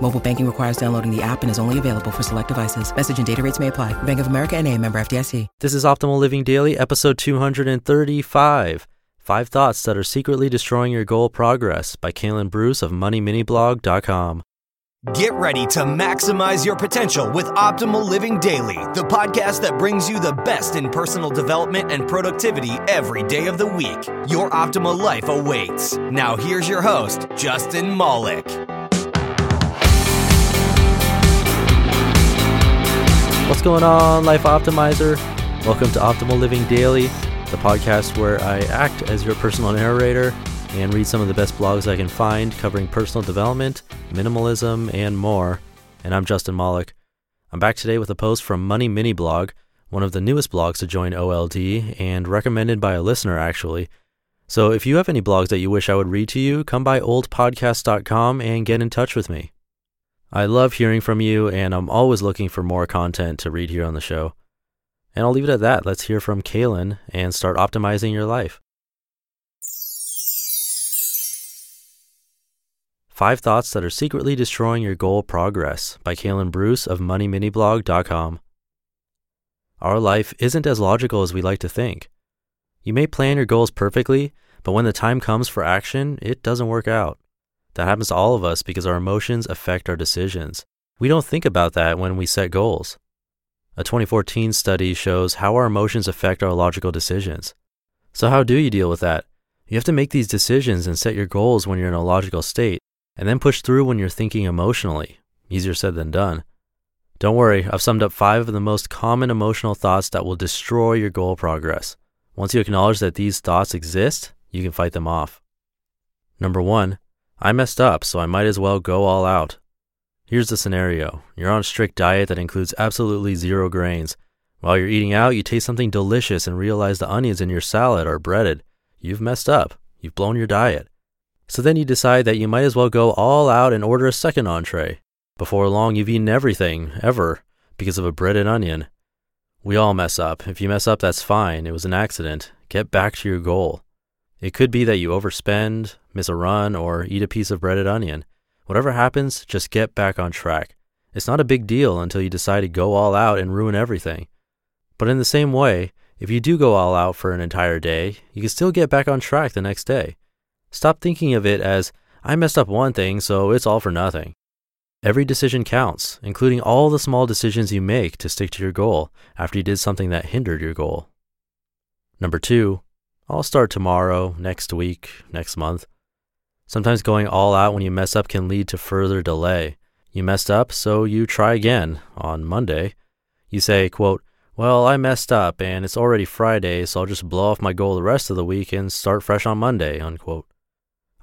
Mobile banking requires downloading the app and is only available for select devices. Message and data rates may apply. Bank of America and a member FDIC. This is Optimal Living Daily, episode 235. Five Thoughts That Are Secretly Destroying Your Goal Progress by Kalen Bruce of MoneyMiniBlog.com. Get ready to maximize your potential with Optimal Living Daily, the podcast that brings you the best in personal development and productivity every day of the week. Your optimal life awaits. Now, here's your host, Justin Malik. What's going on, Life Optimizer? Welcome to Optimal Living Daily, the podcast where I act as your personal narrator and read some of the best blogs I can find covering personal development, minimalism, and more. And I'm Justin Malik. I'm back today with a post from Money Mini Blog, one of the newest blogs to join OLD, and recommended by a listener actually. So if you have any blogs that you wish I would read to you, come by oldpodcast.com and get in touch with me. I love hearing from you, and I'm always looking for more content to read here on the show. And I'll leave it at that. Let's hear from Kalen and start optimizing your life. Five Thoughts That Are Secretly Destroying Your Goal Progress by Kalen Bruce of MoneyMiniBlog.com. Our life isn't as logical as we like to think. You may plan your goals perfectly, but when the time comes for action, it doesn't work out. That happens to all of us because our emotions affect our decisions. We don't think about that when we set goals. A 2014 study shows how our emotions affect our logical decisions. So, how do you deal with that? You have to make these decisions and set your goals when you're in a logical state and then push through when you're thinking emotionally. Easier said than done. Don't worry, I've summed up five of the most common emotional thoughts that will destroy your goal progress. Once you acknowledge that these thoughts exist, you can fight them off. Number one, I messed up, so I might as well go all out. Here's the scenario you're on a strict diet that includes absolutely zero grains. While you're eating out, you taste something delicious and realize the onions in your salad are breaded. You've messed up. You've blown your diet. So then you decide that you might as well go all out and order a second entree. Before long, you've eaten everything, ever, because of a breaded onion. We all mess up. If you mess up, that's fine. It was an accident. Get back to your goal. It could be that you overspend, miss a run, or eat a piece of breaded onion. Whatever happens, just get back on track. It's not a big deal until you decide to go all out and ruin everything. But in the same way, if you do go all out for an entire day, you can still get back on track the next day. Stop thinking of it as, I messed up one thing, so it's all for nothing. Every decision counts, including all the small decisions you make to stick to your goal after you did something that hindered your goal. Number two, I'll start tomorrow, next week, next month. Sometimes going all out when you mess up can lead to further delay. You messed up, so you try again on Monday. You say, quote, well, I messed up and it's already Friday, so I'll just blow off my goal the rest of the week and start fresh on Monday, unquote.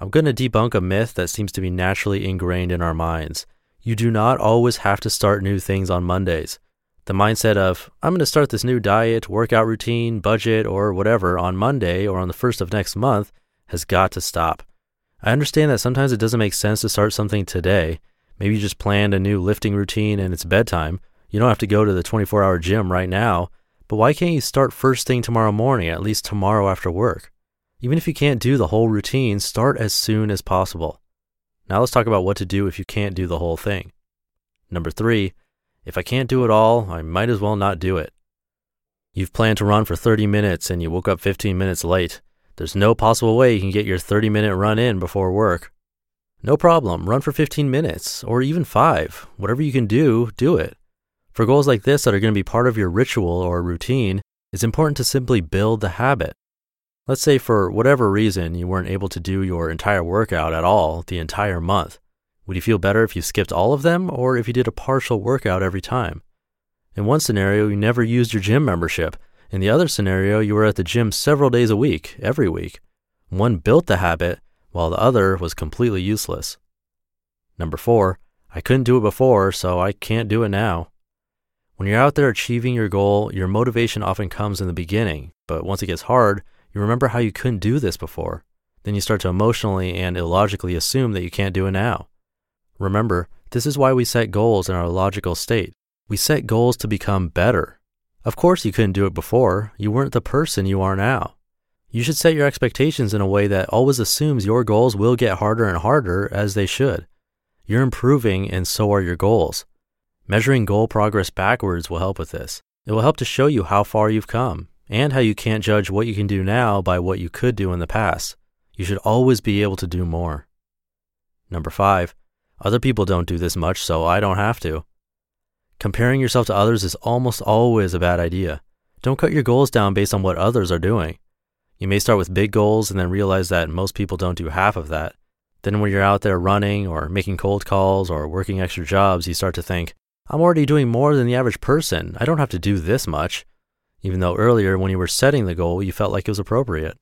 I'm going to debunk a myth that seems to be naturally ingrained in our minds. You do not always have to start new things on Mondays. The mindset of, I'm going to start this new diet, workout routine, budget, or whatever on Monday or on the first of next month has got to stop. I understand that sometimes it doesn't make sense to start something today. Maybe you just planned a new lifting routine and it's bedtime. You don't have to go to the 24 hour gym right now. But why can't you start first thing tomorrow morning, at least tomorrow after work? Even if you can't do the whole routine, start as soon as possible. Now let's talk about what to do if you can't do the whole thing. Number three, if I can't do it all, I might as well not do it. You've planned to run for 30 minutes and you woke up 15 minutes late. There's no possible way you can get your 30 minute run in before work. No problem, run for 15 minutes or even five. Whatever you can do, do it. For goals like this that are going to be part of your ritual or routine, it's important to simply build the habit. Let's say for whatever reason you weren't able to do your entire workout at all the entire month. Would you feel better if you skipped all of them or if you did a partial workout every time? In one scenario, you never used your gym membership. In the other scenario, you were at the gym several days a week, every week. One built the habit, while the other was completely useless. Number four, I couldn't do it before, so I can't do it now. When you're out there achieving your goal, your motivation often comes in the beginning, but once it gets hard, you remember how you couldn't do this before. Then you start to emotionally and illogically assume that you can't do it now. Remember, this is why we set goals in our logical state. We set goals to become better. Of course, you couldn't do it before. You weren't the person you are now. You should set your expectations in a way that always assumes your goals will get harder and harder as they should. You're improving, and so are your goals. Measuring goal progress backwards will help with this. It will help to show you how far you've come and how you can't judge what you can do now by what you could do in the past. You should always be able to do more. Number five, other people don't do this much, so I don't have to. Comparing yourself to others is almost always a bad idea. Don't cut your goals down based on what others are doing. You may start with big goals and then realize that most people don't do half of that. Then, when you're out there running or making cold calls or working extra jobs, you start to think, I'm already doing more than the average person. I don't have to do this much even though earlier when you were setting the goal, you felt like it was appropriate.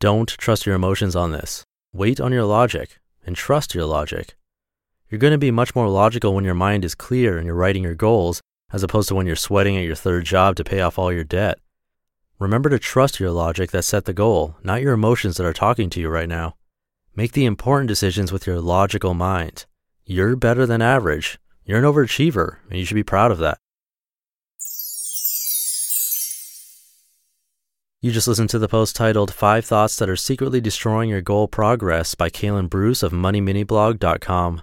Don't trust your emotions on this. Wait on your logic and trust your logic. You're going to be much more logical when your mind is clear and you're writing your goals, as opposed to when you're sweating at your third job to pay off all your debt. Remember to trust your logic that set the goal, not your emotions that are talking to you right now. Make the important decisions with your logical mind. You're better than average. You're an overachiever, and you should be proud of that. You just listened to the post titled Five Thoughts That Are Secretly Destroying Your Goal Progress by Kalen Bruce of MoneyMiniBlog.com.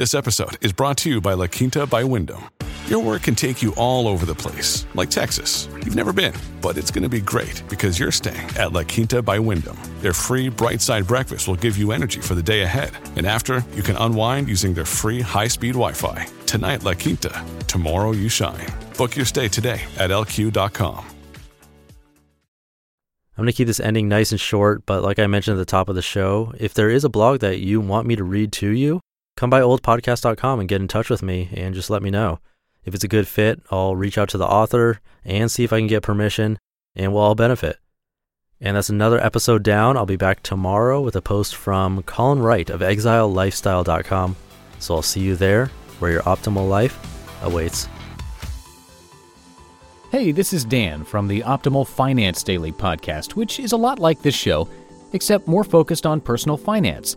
This episode is brought to you by La Quinta by Wyndham. Your work can take you all over the place, like Texas. You've never been, but it's going to be great because you're staying at La Quinta by Wyndham. Their free bright side breakfast will give you energy for the day ahead. And after, you can unwind using their free high speed Wi Fi. Tonight, La Quinta. Tomorrow, you shine. Book your stay today at lq.com. I'm going to keep this ending nice and short, but like I mentioned at the top of the show, if there is a blog that you want me to read to you, come by oldpodcast.com and get in touch with me and just let me know. If it's a good fit, I'll reach out to the author and see if I can get permission, and we'll all benefit. And that's another episode down. I'll be back tomorrow with a post from Colin Wright of exilelifestyle.com. So I'll see you there where your optimal life awaits. Hey, this is Dan from the Optimal Finance Daily podcast, which is a lot like this show, except more focused on personal finance.